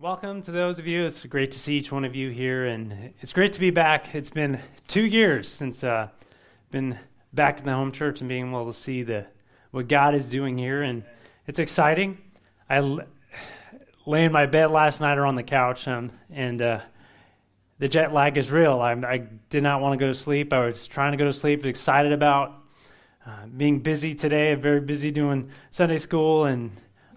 Welcome to those of you. It's great to see each one of you here, and it's great to be back. It's been two years since uh, been back in the home church and being able to see the what God is doing here, and it's exciting. I l- lay in my bed last night or on the couch, um, and uh, the jet lag is real. I, I, did not want to go to sleep. I was trying to go to sleep, excited about uh, being busy today. I'm very busy doing Sunday school, and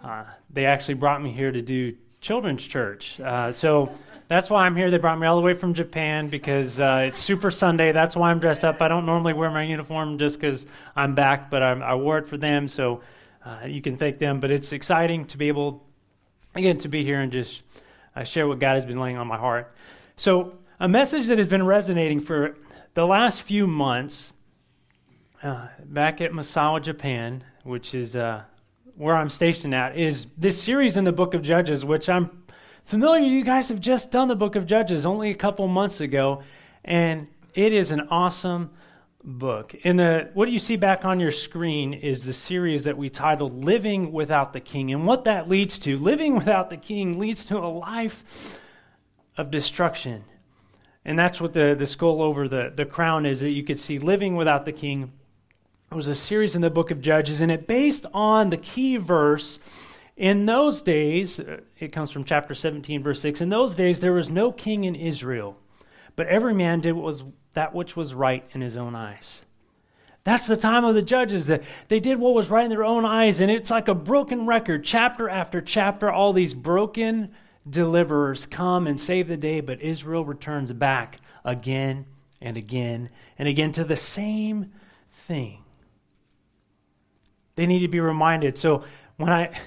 uh, they actually brought me here to do children's church. Uh, so that's why I'm here. They brought me all the way from Japan because uh, it's Super Sunday. That's why I'm dressed up. I don't normally wear my uniform just because I'm back, but I'm, i wore it for them. So uh, you can thank them. But it's exciting to be able, again, to be here and just uh, share what God has been laying on my heart. So a message that has been resonating for the last few months uh, back at Misawa, Japan, which is uh, where I'm stationed at, is this series in the book of Judges, which I'm familiar. You guys have just done the book of Judges only a couple months ago, and it is an awesome book. In the what you see back on your screen is the series that we titled Living Without the King. And what that leads to, living without the king leads to a life of destruction. And that's what the, the skull over the, the crown is that you could see living without the king it was a series in the book of Judges, and it based on the key verse. In those days, uh, it comes from chapter 17, verse 6. In those days, there was no king in Israel, but every man did what was that which was right in his own eyes. That's the time of the judges that they did what was right in their own eyes, and it's like a broken record. Chapter after chapter, all these broken deliverers come and save the day, but Israel returns back again and again and again to the same thing. They need to be reminded. So when I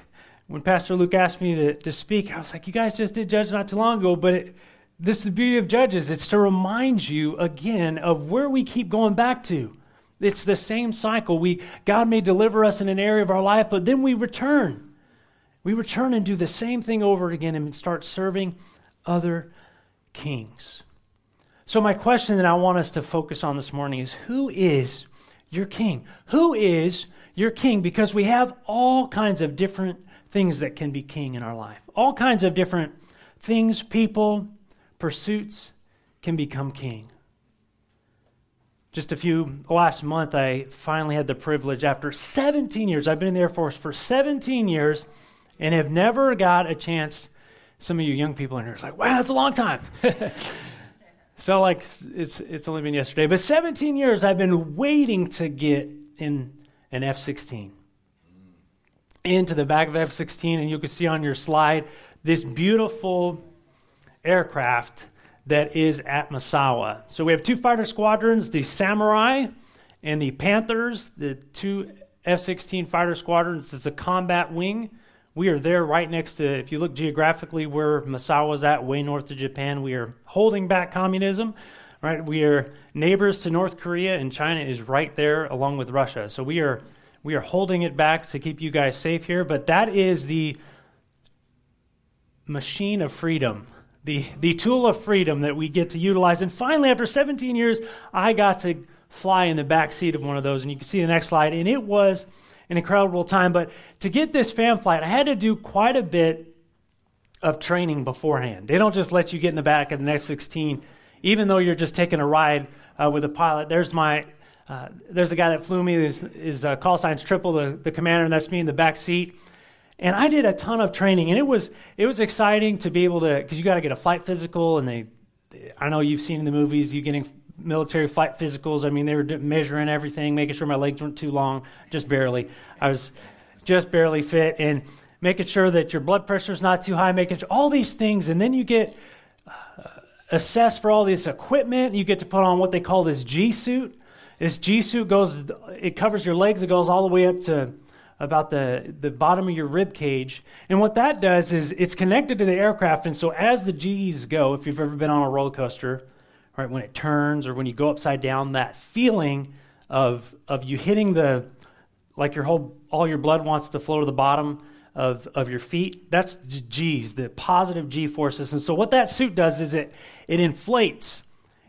when Pastor Luke asked me to, to speak, I was like, you guys just did Judges not too long ago, but it, this is the beauty of Judges. It's to remind you again of where we keep going back to. It's the same cycle. We God may deliver us in an area of our life, but then we return. We return and do the same thing over again and start serving other kings. So my question that I want us to focus on this morning is who is your king? Who is your king because we have all kinds of different things that can be king in our life. All kinds of different things, people, pursuits can become king. Just a few, last month, I finally had the privilege, after 17 years, I've been in the Air Force for 17 years and have never got a chance. Some of you young people in here are like, wow, that's a long time. it felt like it's, it's only been yesterday. But 17 years I've been waiting to get in an F 16. Into the back of F 16, and you can see on your slide this beautiful aircraft that is at Misawa. So we have two fighter squadrons the Samurai and the Panthers, the two F 16 fighter squadrons. It's a combat wing. We are there right next to, if you look geographically where Misawa is at, way north of Japan. We are holding back communism. Right? We are neighbors to North Korea, and China is right there along with Russia. So we are we are holding it back to keep you guys safe here. But that is the machine of freedom, the the tool of freedom that we get to utilize. And finally, after 17 years, I got to fly in the back seat of one of those, and you can see the next slide. And it was an incredible time. But to get this fan flight, I had to do quite a bit of training beforehand. They don't just let you get in the back of the F 16 even though you're just taking a ride uh, with a pilot. There's my uh, there's a guy that flew me. His, his uh, call sign's triple the, the commander, and that's me in the back seat. And I did a ton of training, and it was it was exciting to be able to because you got to get a flight physical, and they, I know you've seen in the movies you getting military flight physicals. I mean, they were measuring everything, making sure my legs weren't too long, just barely. I was just barely fit, and making sure that your blood pressure is not too high, making sure all these things, and then you get assessed for all this equipment. You get to put on what they call this G suit. This G suit goes, it covers your legs, it goes all the way up to about the, the bottom of your rib cage. And what that does is it's connected to the aircraft. And so as the G's go, if you've ever been on a roller coaster, right, when it turns or when you go upside down, that feeling of, of you hitting the, like your whole, all your blood wants to flow to the bottom of, of your feet. That's G's, the positive G forces. And so what that suit does is it, it inflates.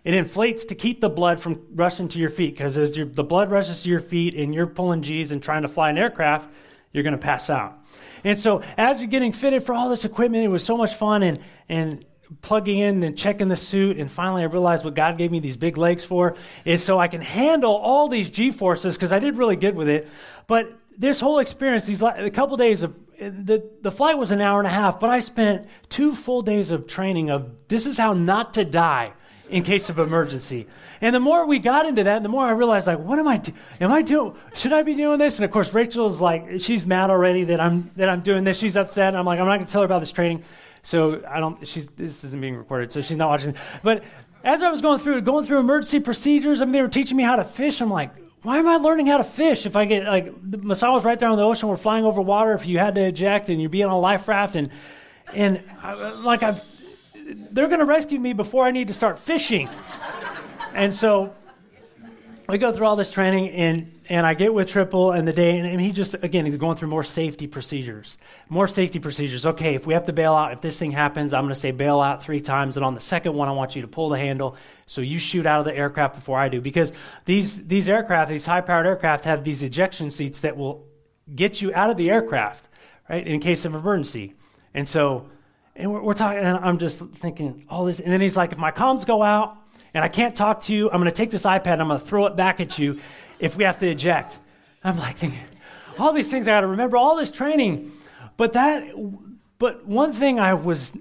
It inflates to keep the blood from rushing to your feet because as the blood rushes to your feet and you're pulling G's and trying to fly an aircraft, you're going to pass out. And so, as you're getting fitted for all this equipment, it was so much fun and, and plugging in and checking the suit. And finally, I realized what God gave me these big legs for is so I can handle all these G forces because I did really good with it. But this whole experience, these a couple days of the, the flight was an hour and a half, but I spent two full days of training of this is how not to die in case of emergency. And the more we got into that, the more I realized, like, what am I? Do- am I doing? Should I be doing this? And of course, Rachel's like, she's mad already that I'm that I'm doing this. She's upset. I'm like, I'm not going to tell her about this training. So I don't. She's this isn't being recorded, so she's not watching. But as I was going through going through emergency procedures, I mean, they were teaching me how to fish. I'm like, why am I learning how to fish if I get like the Masai was right there on the ocean, we're flying over water. If you had to eject and you're being on a life raft and and I, like I've they're to rescue me before I need to start fishing. and so we go through all this training, and, and I get with Triple and the day, and, and he just, again, he's going through more safety procedures. More safety procedures. Okay, if we have to bail out, if this thing happens, I'm going to say bail out three times, and on the second one, I want you to pull the handle so you shoot out of the aircraft before I do. Because these, these aircraft, these high powered aircraft, have these ejection seats that will get you out of the aircraft, right, in case of emergency. And so and we're, we're talking, and I'm just thinking all this. And then he's like, if my comms go out and I can't talk to you, I'm going to take this iPad, I'm going to throw it back at you if we have to eject. I'm like thinking, all these things I got to remember, all this training. But that, but one thing I was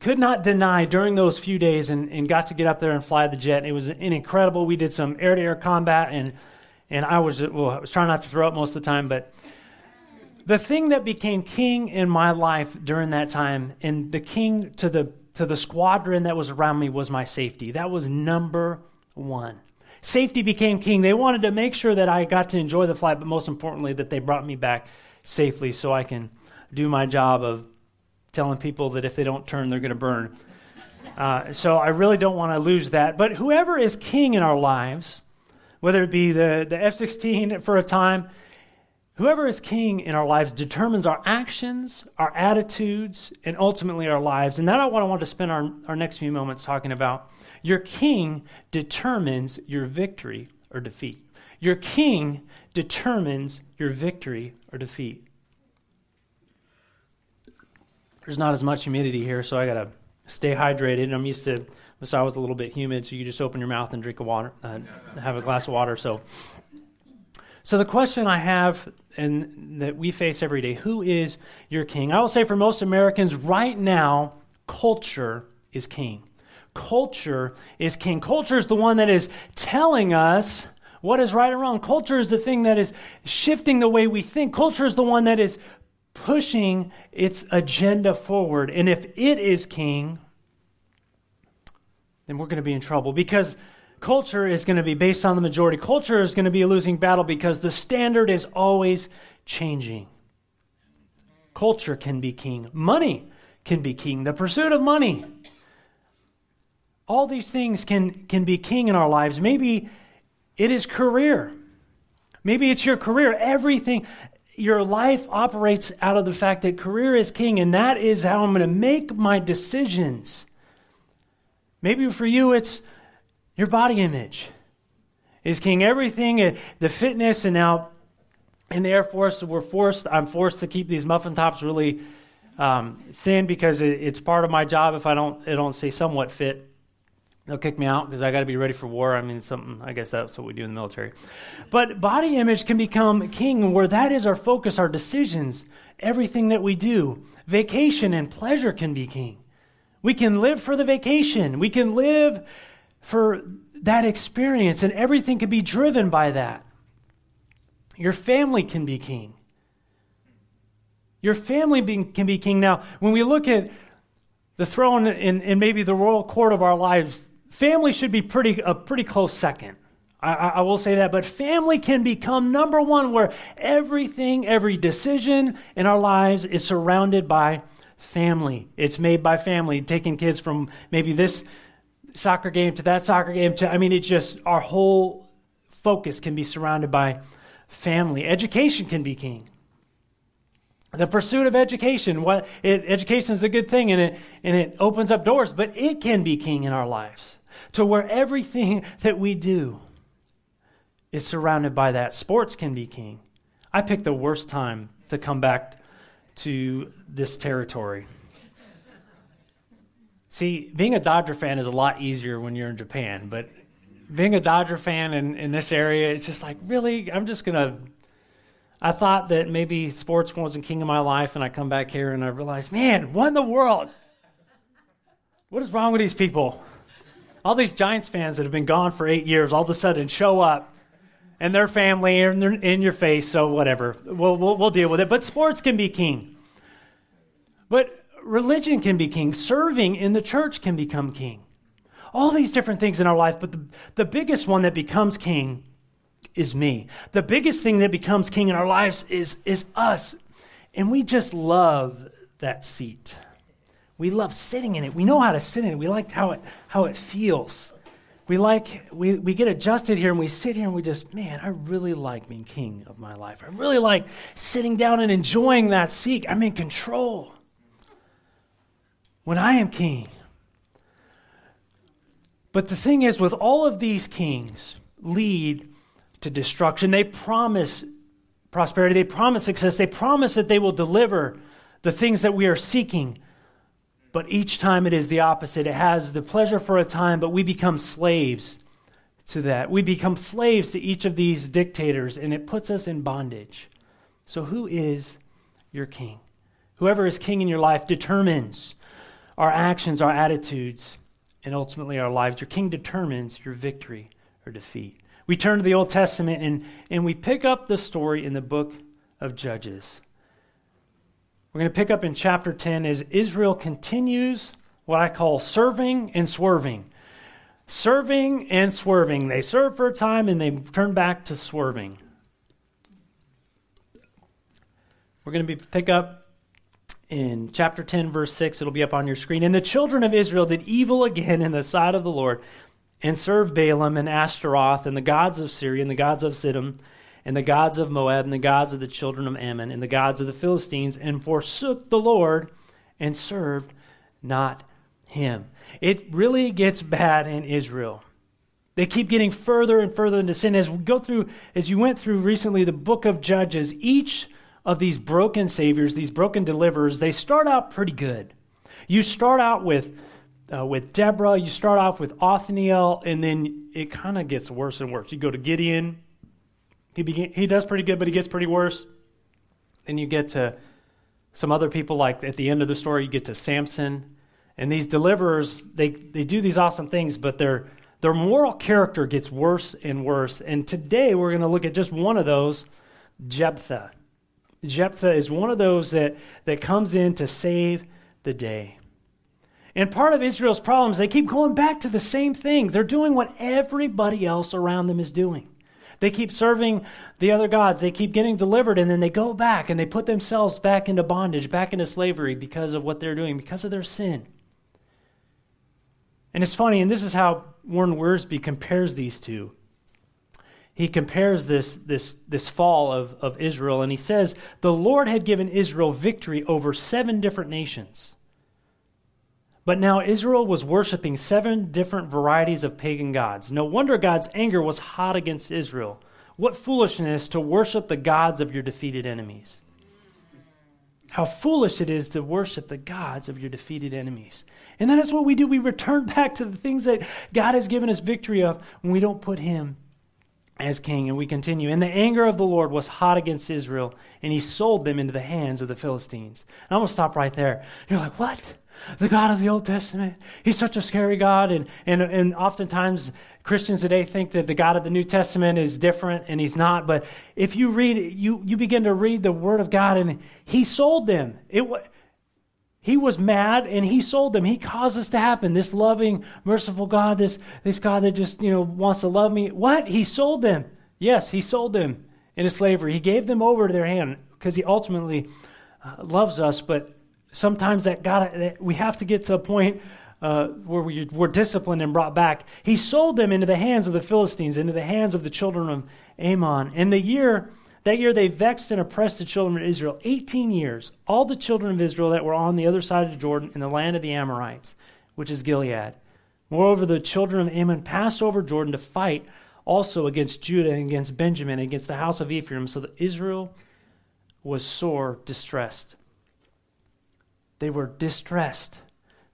could not deny during those few days and, and got to get up there and fly the jet. It was an incredible. We did some air to air combat and and I was well, I was trying not to throw up most of the time, but the thing that became king in my life during that time, and the king to the to the squadron that was around me was my safety. That was number one. Safety became king. They wanted to make sure that I got to enjoy the flight, but most importantly, that they brought me back safely so I can do my job of telling people that if they don't turn, they're going to burn. Uh, so I really don't want to lose that. But whoever is king in our lives, whether it be the, the F 16 for a time, Whoever is king in our lives determines our actions, our attitudes, and ultimately our lives. And that's what I want to spend our, our next few moments talking about. Your king determines your victory or defeat. Your king determines your victory or defeat. There's not as much humidity here, so I got to stay hydrated. I'm used to, so I was a little bit humid, so you just open your mouth and drink a water, uh, have a glass of water. So, so the question I have and that we face every day. Who is your king? I will say for most Americans right now, culture is king. Culture is king. Culture is the one that is telling us what is right and wrong. Culture is the thing that is shifting the way we think. Culture is the one that is pushing its agenda forward. And if it is king, then we're going to be in trouble because culture is going to be based on the majority. Culture is going to be a losing battle because the standard is always changing. Culture can be king, money can be king, the pursuit of money. All these things can, can be king in our lives. Maybe it is career. Maybe it's your career. Everything, your life operates out of the fact that career is king, and that is how I'm going to make my decisions. Maybe for you, it's your body image is king. Everything, uh, the fitness, and now in the Air Force, we're forced, I'm forced to keep these muffin tops really um, thin because it, it's part of my job. If I don't, I don't stay somewhat fit, they'll kick me out because I got to be ready for war. I mean, something. I guess that's what we do in the military. But body image can become king, where that is our focus, our decisions, everything that we do. Vacation and pleasure can be king. We can live for the vacation. We can live for that experience, and everything can be driven by that. Your family can be king. Your family can be king. Now, when we look at the throne in maybe the royal court of our lives, family should be pretty a pretty close second. I, I, will say that, but family can become number one, where everything, every decision in our lives is surrounded by family. It's made by family. Taking kids from maybe this soccer game to that soccer game to, I mean, it just, our whole focus can be surrounded by family. Education can be king. The pursuit of education, what it, education is a good thing and it, and it opens up doors, but it can be king in our lives to where everything that we do is surrounded by that. Sports can be king. I picked the worst time to come back to this territory. See, being a Dodger fan is a lot easier when you're in Japan, but being a Dodger fan in, in this area, it's just like, really? I'm just going to. I thought that maybe sports wasn't king of my life, and I come back here and I realize, man, what in the world? What is wrong with these people? All these Giants fans that have been gone for eight years all of a sudden show up and their family are in your face, so whatever. We'll, we'll, we'll deal with it. But sports can be king. But religion can be king. Serving in the church can become king all these different things in our life, but the, the biggest one that becomes king is me. The biggest thing that becomes king in our lives is, is us. And we just love that seat. We love sitting in it. We know how to sit in it. We like how it, how it feels. We like, we, we get adjusted here and we sit here and we just, man, I really like being king of my life. I really like sitting down and enjoying that seat. I'm in control. When I am king, but the thing is, with all of these kings lead to destruction. They promise prosperity, they promise success, they promise that they will deliver the things that we are seeking. But each time it is the opposite. It has the pleasure for a time, but we become slaves to that. We become slaves to each of these dictators, and it puts us in bondage. So, who is your king? Whoever is king in your life determines our actions, our attitudes and ultimately our lives. Your king determines your victory or defeat. We turn to the Old Testament and, and we pick up the story in the book of Judges. We're going to pick up in chapter 10 as Israel continues what I call serving and swerving. Serving and swerving. They serve for a time and they turn back to swerving. We're going to be, pick up in chapter 10, verse 6. It'll be up on your screen. And the children of Israel did evil again in the sight of the Lord and served Baalim and Ashtaroth and the gods of Syria and the gods of Zidon and the gods of Moab and the gods of the children of Ammon and the gods of the Philistines and forsook the Lord and served not him. It really gets bad in Israel. They keep getting further and further into sin. As we go through, as you went through recently the book of Judges, each of these broken saviors, these broken deliverers, they start out pretty good. You start out with uh, with Deborah, you start off with Othniel, and then it kind of gets worse and worse. You go to Gideon, he begin, he does pretty good, but he gets pretty worse. Then you get to some other people, like at the end of the story, you get to Samson, and these deliverers, they they do these awesome things, but their their moral character gets worse and worse. And today we're going to look at just one of those, Jephthah. Jephthah is one of those that, that comes in to save the day. And part of Israel's problems, they keep going back to the same thing. They're doing what everybody else around them is doing. They keep serving the other gods. They keep getting delivered, and then they go back and they put themselves back into bondage, back into slavery because of what they're doing, because of their sin. And it's funny, and this is how Warren Wiersbe compares these two he compares this, this, this fall of, of Israel, and he says, The Lord had given Israel victory over seven different nations. But now Israel was worshiping seven different varieties of pagan gods. No wonder God's anger was hot against Israel. What foolishness to worship the gods of your defeated enemies. How foolish it is to worship the gods of your defeated enemies. And that is what we do. We return back to the things that God has given us victory of when we don't put Him as king. And we continue. And the anger of the Lord was hot against Israel, and he sold them into the hands of the Philistines. And I'm going to stop right there. You're like, what? The God of the Old Testament? He's such a scary God. And, and, and oftentimes Christians today think that the God of the New Testament is different, and he's not. But if you read, you, you begin to read the Word of God, and he sold them. It he was mad and he sold them. He caused this to happen. This loving, merciful God, this, this God that just, you know, wants to love me. What? He sold them. Yes, he sold them into slavery. He gave them over to their hand because he ultimately uh, loves us. But sometimes that God, that we have to get to a point uh, where we, we're disciplined and brought back. He sold them into the hands of the Philistines, into the hands of the children of Ammon. In the year that year they vexed and oppressed the children of Israel 18 years, all the children of Israel that were on the other side of the Jordan in the land of the Amorites, which is Gilead. Moreover, the children of Ammon passed over Jordan to fight also against Judah and against Benjamin, and against the house of Ephraim, so that Israel was sore distressed. They were distressed.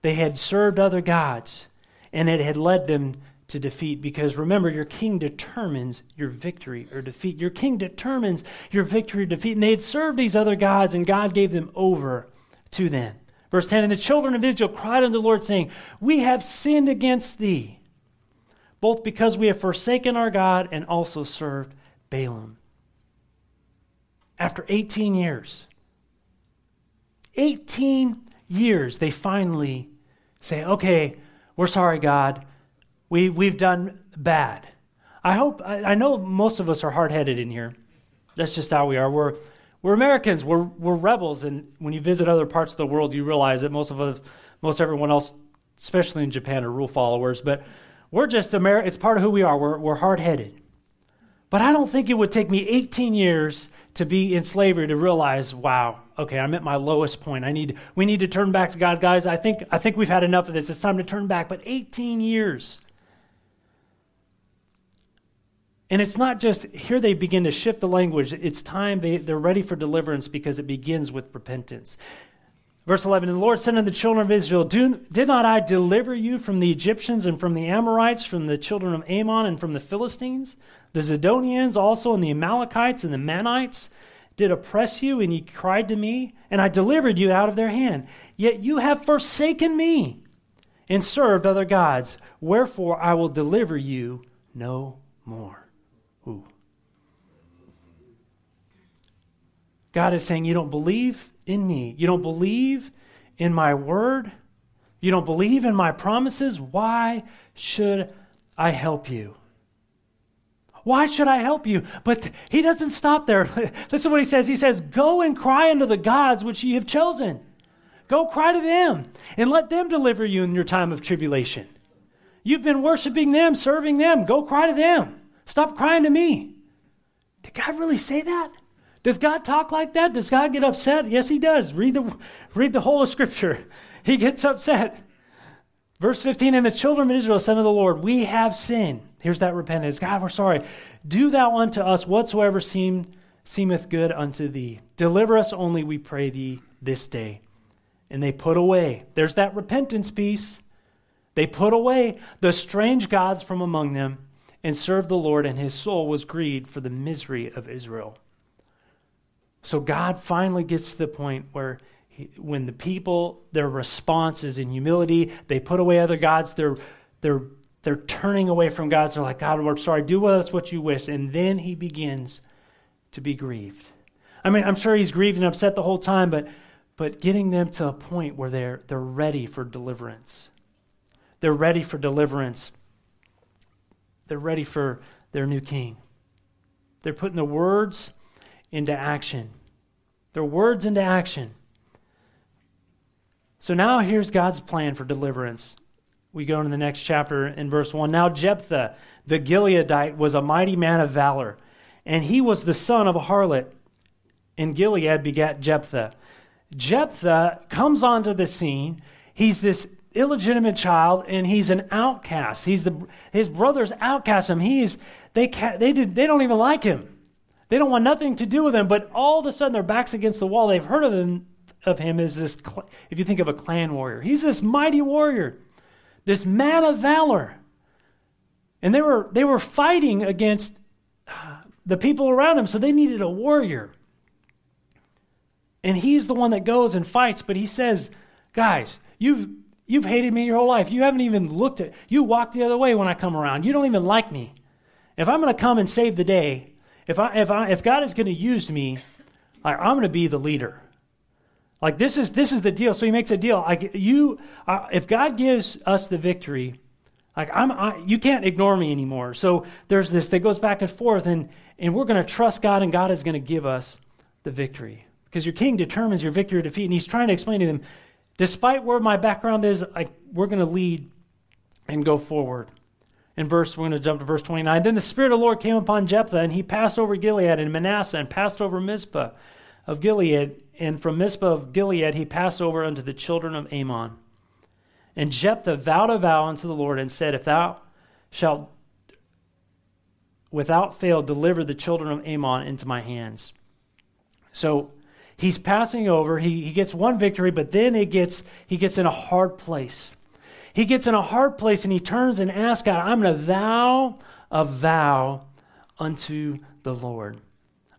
They had served other gods, and it had led them to defeat because remember, your king determines your victory or defeat. Your king determines your victory or defeat. And they had served these other gods, and God gave them over to them. Verse 10 And the children of Israel cried unto the Lord, saying, We have sinned against thee, both because we have forsaken our God and also served Baalim. After 18 years, 18 years, they finally say, Okay, we're sorry, God. We, we've done bad. I hope, I, I know most of us are hard headed in here. That's just how we are. We're, we're Americans. We're, we're rebels. And when you visit other parts of the world, you realize that most of us, most everyone else, especially in Japan, are rule followers. But we're just America. It's part of who we are. We're, we're hard headed. But I don't think it would take me 18 years to be in slavery to realize, wow, okay, I'm at my lowest point. I need, we need to turn back to God, guys. I think, I think we've had enough of this. It's time to turn back. But 18 years. And it's not just here they begin to shift the language. It's time they, they're ready for deliverance because it begins with repentance. Verse 11 And the Lord said unto the children of Israel, Did not I deliver you from the Egyptians and from the Amorites, from the children of Ammon and from the Philistines? The Zidonians also and the Amalekites and the Maonites did oppress you, and ye cried to me, and I delivered you out of their hand. Yet you have forsaken me and served other gods. Wherefore I will deliver you no more. God is saying, You don't believe in me. You don't believe in my word. You don't believe in my promises. Why should I help you? Why should I help you? But he doesn't stop there. Listen to what he says. He says, Go and cry unto the gods which ye have chosen. Go cry to them and let them deliver you in your time of tribulation. You've been worshiping them, serving them. Go cry to them. Stop crying to me. Did God really say that? Does God talk like that? Does God get upset? Yes, he does. Read the, read the whole of Scripture. He gets upset. Verse 15 And the children of Israel said to the Lord, We have sinned. Here's that repentance. God, we're sorry. Do thou unto us whatsoever seem, seemeth good unto thee. Deliver us only, we pray thee, this day. And they put away. There's that repentance piece. They put away the strange gods from among them and served the Lord, and his soul was grieved for the misery of Israel. So God finally gets to the point where he, when the people, their response is in humility, they put away other gods, they're, they're, they're turning away from God. So they're like, God, we're sorry, do with us what you wish. And then he begins to be grieved. I mean, I'm sure he's grieved and upset the whole time, but, but getting them to a point where they're, they're ready for deliverance. They're ready for deliverance. They're ready for their new king. They're putting the words into action. Their words into action. So now here's God's plan for deliverance. We go into the next chapter in verse 1. Now Jephthah, the Gileadite, was a mighty man of valor, and he was the son of a harlot. And Gilead begat Jephthah. Jephthah comes onto the scene. He's this illegitimate child, and he's an outcast. He's the his brothers outcast him. He's they they did, they don't even like him. They don't want nothing to do with him, but all of a sudden their backs against the wall. They've heard of him, of him as this, if you think of a clan warrior, he's this mighty warrior, this man of valor. And they were, they were fighting against uh, the people around him, so they needed a warrior. And he's the one that goes and fights, but he says, Guys, you've, you've hated me your whole life. You haven't even looked at, you walk the other way when I come around. You don't even like me. If I'm going to come and save the day, if I if I if God is going to use me, I, I'm going to be the leader. Like this is this is the deal. So he makes a deal. Like you, uh, if God gives us the victory, like I'm, I, you can't ignore me anymore. So there's this that goes back and forth, and and we're going to trust God, and God is going to give us the victory because your King determines your victory or defeat. And he's trying to explain to them, despite where my background is, like we're going to lead and go forward in verse, we're going to jump to verse 29. Then the Spirit of the Lord came upon Jephthah, and he passed over Gilead and Manasseh, and passed over Mizpah of Gilead. And from Mizpah of Gilead he passed over unto the children of Ammon. And Jephthah vowed a vow unto the Lord, and said, If thou shalt without fail deliver the children of Ammon into my hands. So He's passing over. He, he gets one victory, but then it gets, he gets in a hard place. He gets in a hard place and he turns and asks God, I'm going to vow a vow unto the Lord.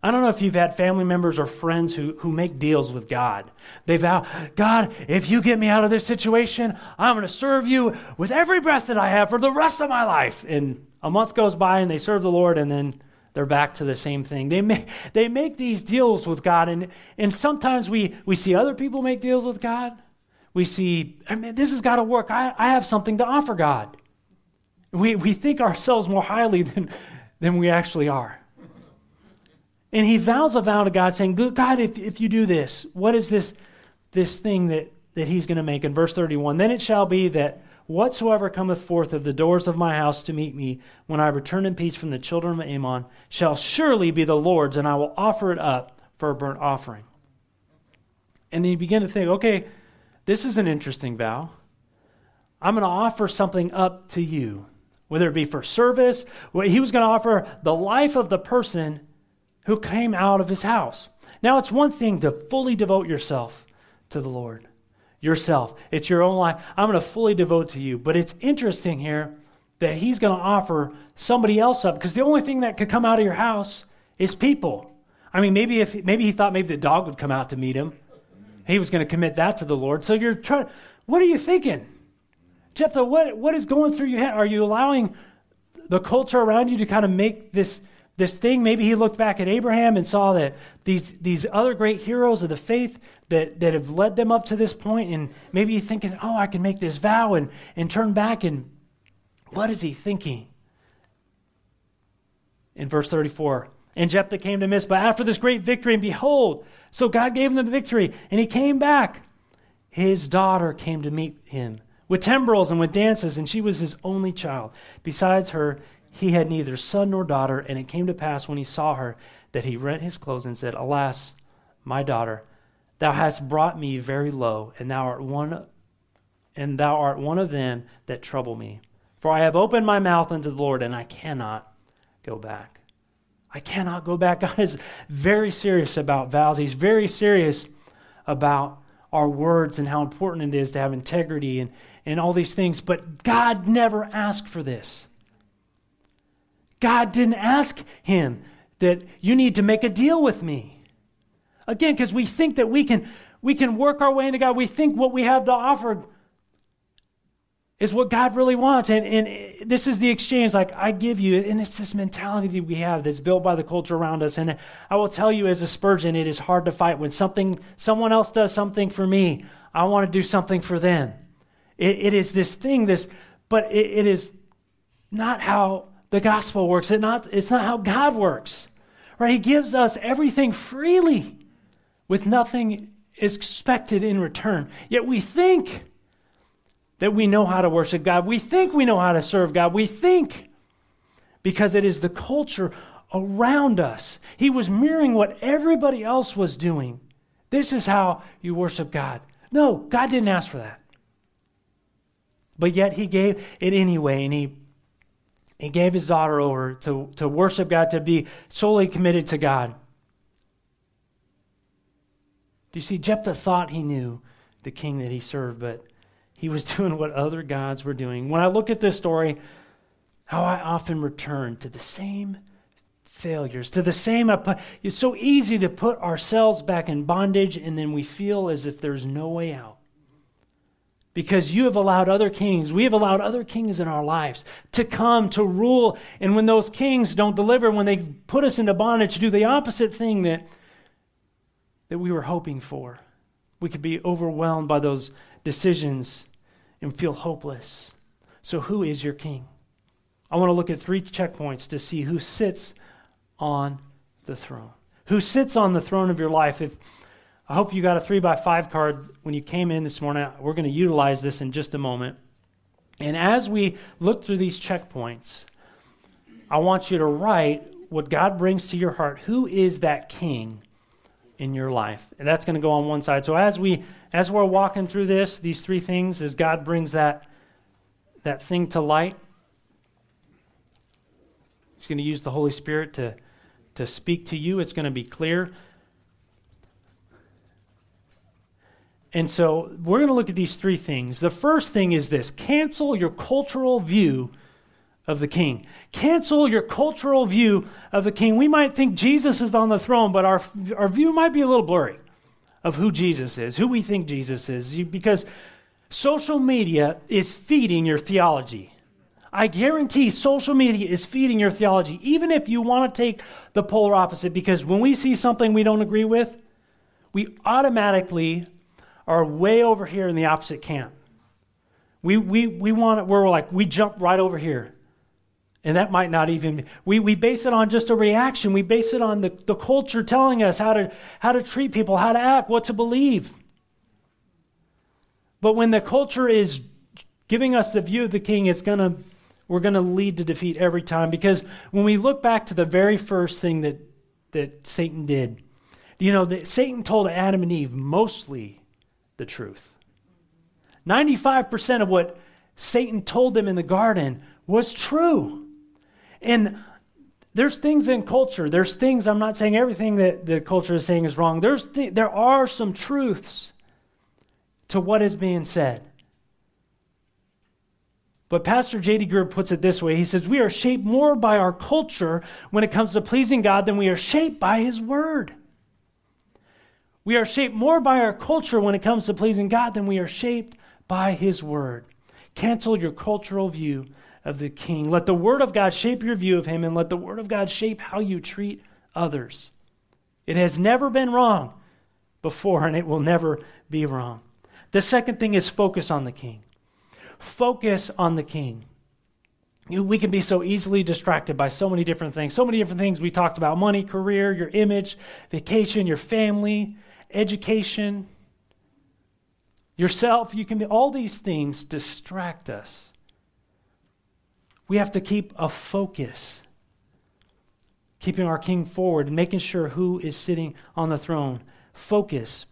I don't know if you've had family members or friends who, who make deals with God. They vow, God, if you get me out of this situation, I'm going to serve you with every breath that I have for the rest of my life. And a month goes by and they serve the Lord and then they're back to the same thing. They make, they make these deals with God. And, and sometimes we, we see other people make deals with God. We see, I mean, this has got to work. I, I have something to offer God. We, we think ourselves more highly than, than we actually are. And he vows a vow to God, saying, God, if, if you do this, what is this, this thing that, that he's going to make? In verse 31, then it shall be that whatsoever cometh forth of the doors of my house to meet me, when I return in peace from the children of Ammon, shall surely be the Lord's, and I will offer it up for a burnt offering. And then you begin to think, okay, this is an interesting vow. I'm going to offer something up to you, whether it be for service. He was going to offer the life of the person who came out of his house. Now, it's one thing to fully devote yourself to the Lord, yourself. It's your own life. I'm going to fully devote to you. But it's interesting here that he's going to offer somebody else up because the only thing that could come out of your house is people. I mean, maybe if maybe he thought maybe the dog would come out to meet him. He was going to commit that to the Lord. So you're trying. What are you thinking, Jephthah? What what is going through your head? Are you allowing the culture around you to kind of make this this thing. Maybe he looked back at Abraham and saw that these, these other great heroes of the faith that, that have led them up to this point, and maybe he's thinking, oh, I can make this vow and, and turn back. And what is he thinking? In verse 34, and Jephthah came to Mizpah after this great victory, and behold, so God gave him the victory, and he came back. His daughter came to meet him with timbrels and with dances, and she was his only child. Besides her, he had neither son nor daughter, and it came to pass when he saw her that he rent his clothes and said, Alas, my daughter, thou hast brought me very low, and thou art one and thou art one of them that trouble me. For I have opened my mouth unto the Lord, and I cannot go back. I cannot go back. God is very serious about vows. He's very serious about our words and how important it is to have integrity and, and all these things. But God never asked for this. God didn't ask him that you need to make a deal with me. Again, because we think that we can, we can work our way into God. We think what we have to offer is what God really wants. And, and this is the exchange, like I give you, and it's this mentality that we have that's built by the culture around us. And I will tell you as a Spurgeon, it is hard to fight when something someone else does something for me. I want to do something for them. it, it is this thing, this, but it, it is not how the gospel works. It not, it's not how God works. Right? He gives us everything freely with nothing expected in return. Yet we think that we know how to worship God. We think we know how to serve God. We think because it is the culture around us. He was mirroring what everybody else was doing. This is how you worship God. No, God didn't ask for that. But yet he gave it anyway, and he he gave his daughter over to, to worship God, to be solely committed to God. Do you see? Jephthah thought he knew the king that he served, but he was doing what other gods were doing. When I look at this story, how I often return to the same failures, to the same. It's so easy to put ourselves back in bondage, and then we feel as if there's no way out because you have allowed other kings, we have allowed other kings in our lives to come to rule. And when those kings don't deliver, when they put us into bondage, to do the opposite thing that, that we were hoping for, we could be overwhelmed by those decisions and feel hopeless. So, who is your king? I want to look at three checkpoints to see who sits on the throne. Who sits on the throne of your life? If I hope you got a three by five card when you came in this morning. We're going to utilize this in just a moment. And as we look through these checkpoints, I want you to write what God brings to your heart. Who is that king in your life? And that's going to go on one side. So as we as we're walking through this, these three things, as God brings that that thing to light, He's going to use the Holy Spirit to to speak to you. It's going to be clear. And so we're going to look at these three things. The first thing is this cancel your cultural view of the king. Cancel your cultural view of the king. We might think Jesus is on the throne, but our, our view might be a little blurry of who Jesus is, who we think Jesus is, because social media is feeding your theology. I guarantee social media is feeding your theology, even if you want to take the polar opposite, because when we see something we don't agree with, we automatically are way over here in the opposite camp. We, we, we want it, we're like, we jump right over here. And that might not even, we, we base it on just a reaction. We base it on the, the culture telling us how to, how to treat people, how to act, what to believe. But when the culture is giving us the view of the king, it's going to, we're going to lead to defeat every time. Because when we look back to the very first thing that, that Satan did, you know, that Satan told Adam and Eve mostly the truth. 95% of what Satan told them in the garden was true. And there's things in culture, there's things, I'm not saying everything that the culture is saying is wrong. There's th- there are some truths to what is being said. But Pastor J.D. Greear puts it this way He says, We are shaped more by our culture when it comes to pleasing God than we are shaped by His Word. We are shaped more by our culture when it comes to pleasing God than we are shaped by His Word. Cancel your cultural view of the King. Let the Word of God shape your view of Him, and let the Word of God shape how you treat others. It has never been wrong before, and it will never be wrong. The second thing is focus on the King. Focus on the King. we can be so easily distracted by so many different things. So many different things we talked about money, career, your image, vacation, your family, education, yourself. You can be, all these things distract us. We have to keep a focus, keeping our king forward, making sure who is sitting on the throne. Focus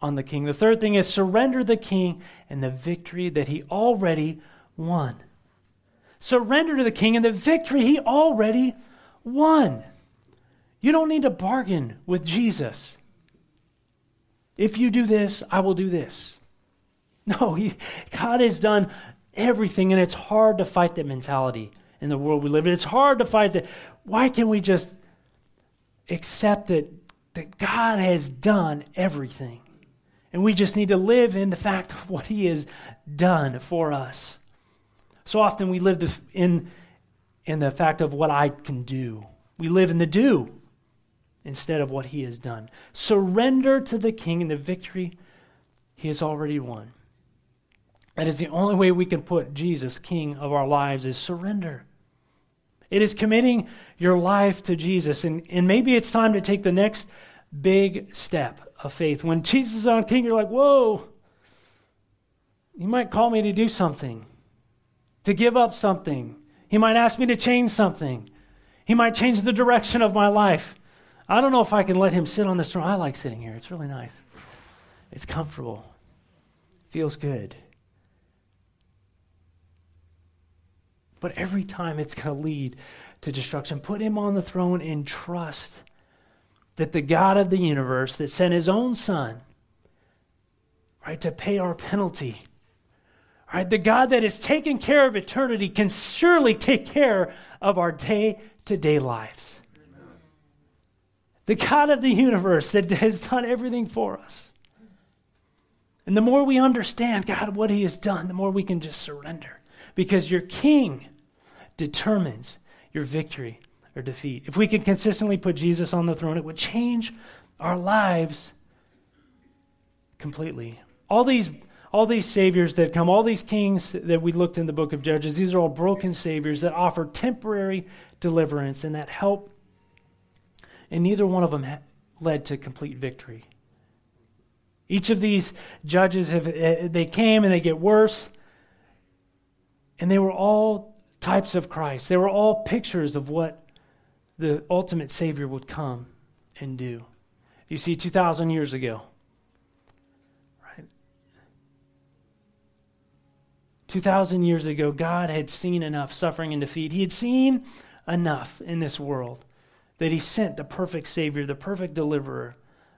on the king. The third thing is surrender the king and the victory that he already won. Surrender to the king and the victory he already won. You don't need to bargain with Jesus. If you do this, I will do this. No, he, God has done everything, and it's hard to fight that mentality in the world we live in. It's hard to fight that. Why can't we just accept that, that God has done everything? And we just need to live in the fact of what He has done for us. So often we live in, in the fact of what I can do. We live in the do instead of what he has done. Surrender to the king and the victory he has already won. That is the only way we can put Jesus king of our lives is surrender. It is committing your life to Jesus. And, and maybe it's time to take the next big step of faith. When Jesus is on king, you're like, whoa, he might call me to do something, to give up something. He might ask me to change something. He might change the direction of my life. I don't know if I can let him sit on this throne. I like sitting here, it's really nice. It's comfortable, feels good. But every time it's going to lead to destruction, put him on the throne and trust that the God of the universe that sent his own son, right, to pay our penalty, right, the God that has taken care of eternity can surely take care of our day to day lives the God of the universe that has done everything for us. And the more we understand, God, what He has done, the more we can just surrender. Because your King determines your victory or defeat. If we could consistently put Jesus on the throne, it would change our lives completely. All these, all these saviors that come, all these kings that we looked in the book of Judges, these are all broken saviors that offer temporary deliverance and that help and neither one of them ha- led to complete victory. Each of these judges have uh, they came and they get worse, and they were all types of Christ. They were all pictures of what the ultimate Savior would come and do. You see, 2,000 years ago, right? 2,000 years ago, God had seen enough suffering and defeat. He had seen enough in this world that he sent the perfect Savior, the perfect deliverer,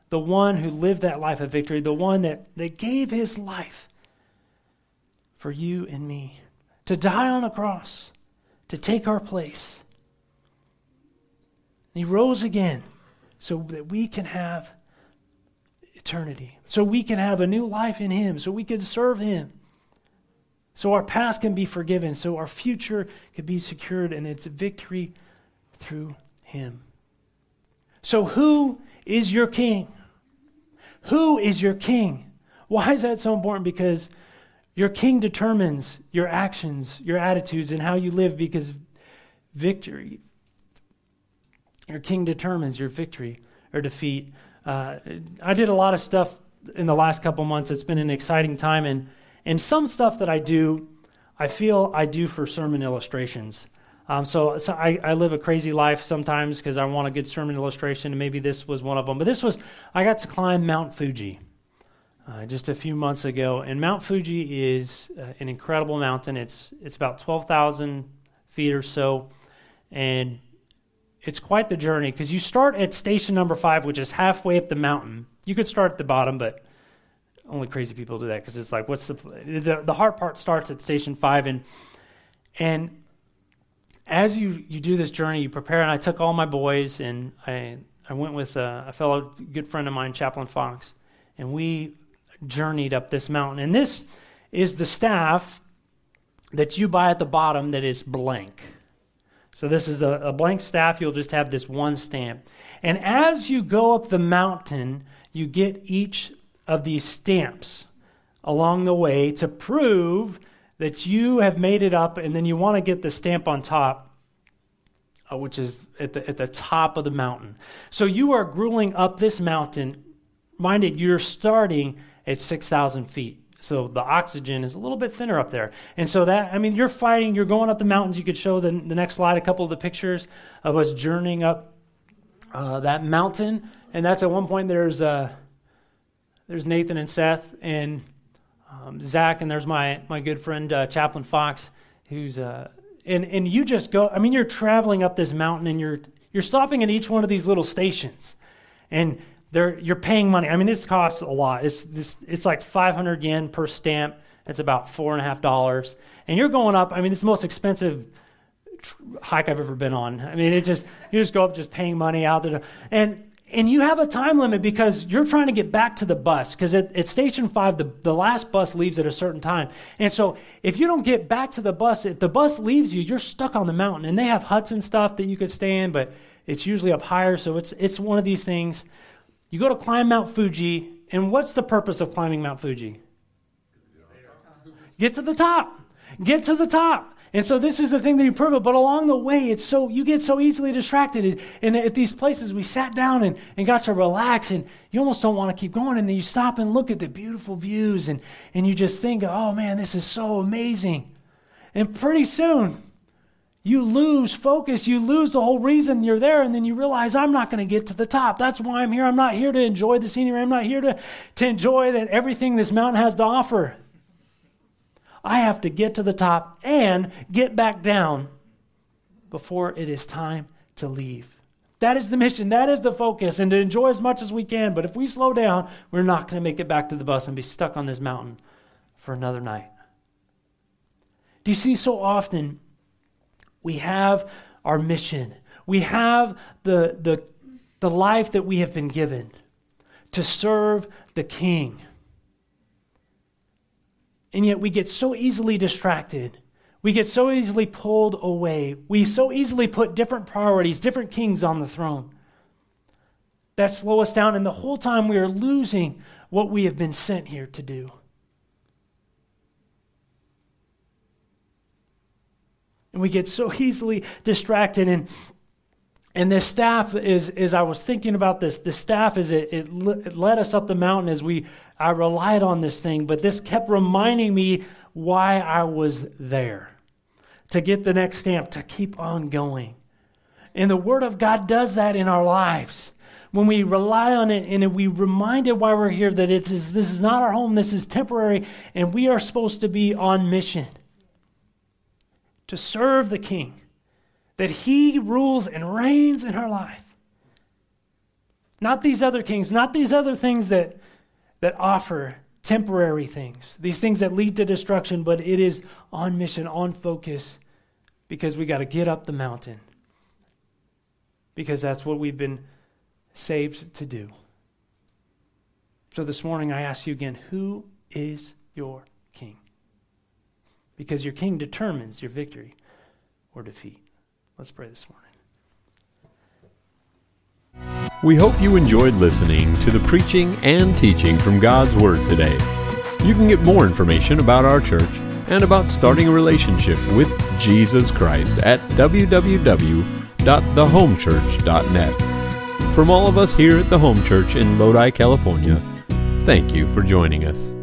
the one who lived that life of victory, the one that, that gave his life for you and me, to die on a cross, to take our place. And he rose again so that we can have eternity, so we can have a new life in him, so we can serve him. So our past can be forgiven, so our future can be secured, and it's victory through him. So, who is your king? Who is your king? Why is that so important? Because your king determines your actions, your attitudes, and how you live because victory, your king determines your victory or defeat. Uh, I did a lot of stuff in the last couple months. It's been an exciting time, and, and some stuff that I do, I feel I do for sermon illustrations. Um, so, so I, I, live a crazy life sometimes because I want a good sermon illustration, and maybe this was one of them. But this was, I got to climb Mount Fuji uh, just a few months ago, and Mount Fuji is uh, an incredible mountain. It's it's about twelve thousand feet or so, and it's quite the journey because you start at station number five, which is halfway up the mountain. You could start at the bottom, but only crazy people do that because it's like, what's the, the the hard part starts at station five, and and as you, you do this journey, you prepare, and I took all my boys, and I, I went with a, a fellow good friend of mine, Chaplain Fox, and we journeyed up this mountain. And this is the staff that you buy at the bottom that is blank. So this is a, a blank staff. You'll just have this one stamp. And as you go up the mountain, you get each of these stamps along the way to prove that you have made it up, and then you want to get the stamp on top, uh, which is at the, at the top of the mountain. So you are grueling up this mountain. Mind it, you're starting at 6,000 feet. So the oxygen is a little bit thinner up there. And so that, I mean, you're fighting, you're going up the mountains. You could show the, the next slide a couple of the pictures of us journeying up uh, that mountain. And that's at one point there's, uh, there's Nathan and Seth. And um, Zach, and there's my, my good friend uh, Chaplain Fox, who's uh, and and you just go. I mean, you're traveling up this mountain, and you're you're stopping at each one of these little stations, and they're you're paying money. I mean, this costs a lot. It's this it's like 500 yen per stamp. It's about four and a half dollars, and you're going up. I mean, it's the most expensive hike I've ever been on. I mean, it just you just go up just paying money out there, and and you have a time limit because you're trying to get back to the bus because at, at, station five the, the last bus leaves at a certain time and so if you don't get back to the bus if the bus leaves you you're stuck on the mountain and they have huts and stuff that you could stay in but it's usually up higher so it's, it's one of these things you go to climb mount fuji and what's the purpose of climbing mount fuji get to the top get to the top and so this is the thing that you prove it. But along the way, it's so you get so easily distracted. And at these places, we sat down and, and got to relax, and you almost don't want to keep going. And then you stop and look at the beautiful views, and, and you just think, oh man, this is so amazing. And pretty soon, you lose focus. You lose the whole reason you're there, and then you realize I'm not going to get to the top. That's why I'm here. I'm not here to enjoy the scenery. I'm not here to, to enjoy that everything this mountain has to offer. I have to get to the top and get back down before it is time to leave. That is the mission. That is the focus, and to enjoy as much as we can. But if we slow down, we're not going to make it back to the bus and be stuck on this mountain for another night. Do you see so often we have our mission? We have the, the, the life that we have been given to serve the King. And yet we get so easily distracted. We get so easily pulled away. We so easily put different priorities, different kings on the throne. That slow us down, and the whole time we are losing what we have been sent here to do. And we get so easily distracted. And and this staff is, as I was thinking about this, the staff is it, it, it led us up the mountain as we I relied on this thing, but this kept reminding me why I was there. To get the next stamp, to keep on going. And the Word of God does that in our lives. When we rely on it and we reminded why we're here that it is this is not our home, this is temporary, and we are supposed to be on mission to serve the King that He rules and reigns in our life. Not these other kings, not these other things that, that offer temporary things, these things that lead to destruction, but it is on mission, on focus, because we got to get up the mountain. Because that's what we've been saved to do. So this morning I ask you again who is your king? Because your king determines your victory or defeat. Let's pray this morning. We hope you enjoyed listening to the preaching and teaching from God's Word today. You can get more information about our church and about starting a relationship with Jesus Christ at www.thehomechurch.net. From all of us here at the Home Church in Lodi, California, thank you for joining us.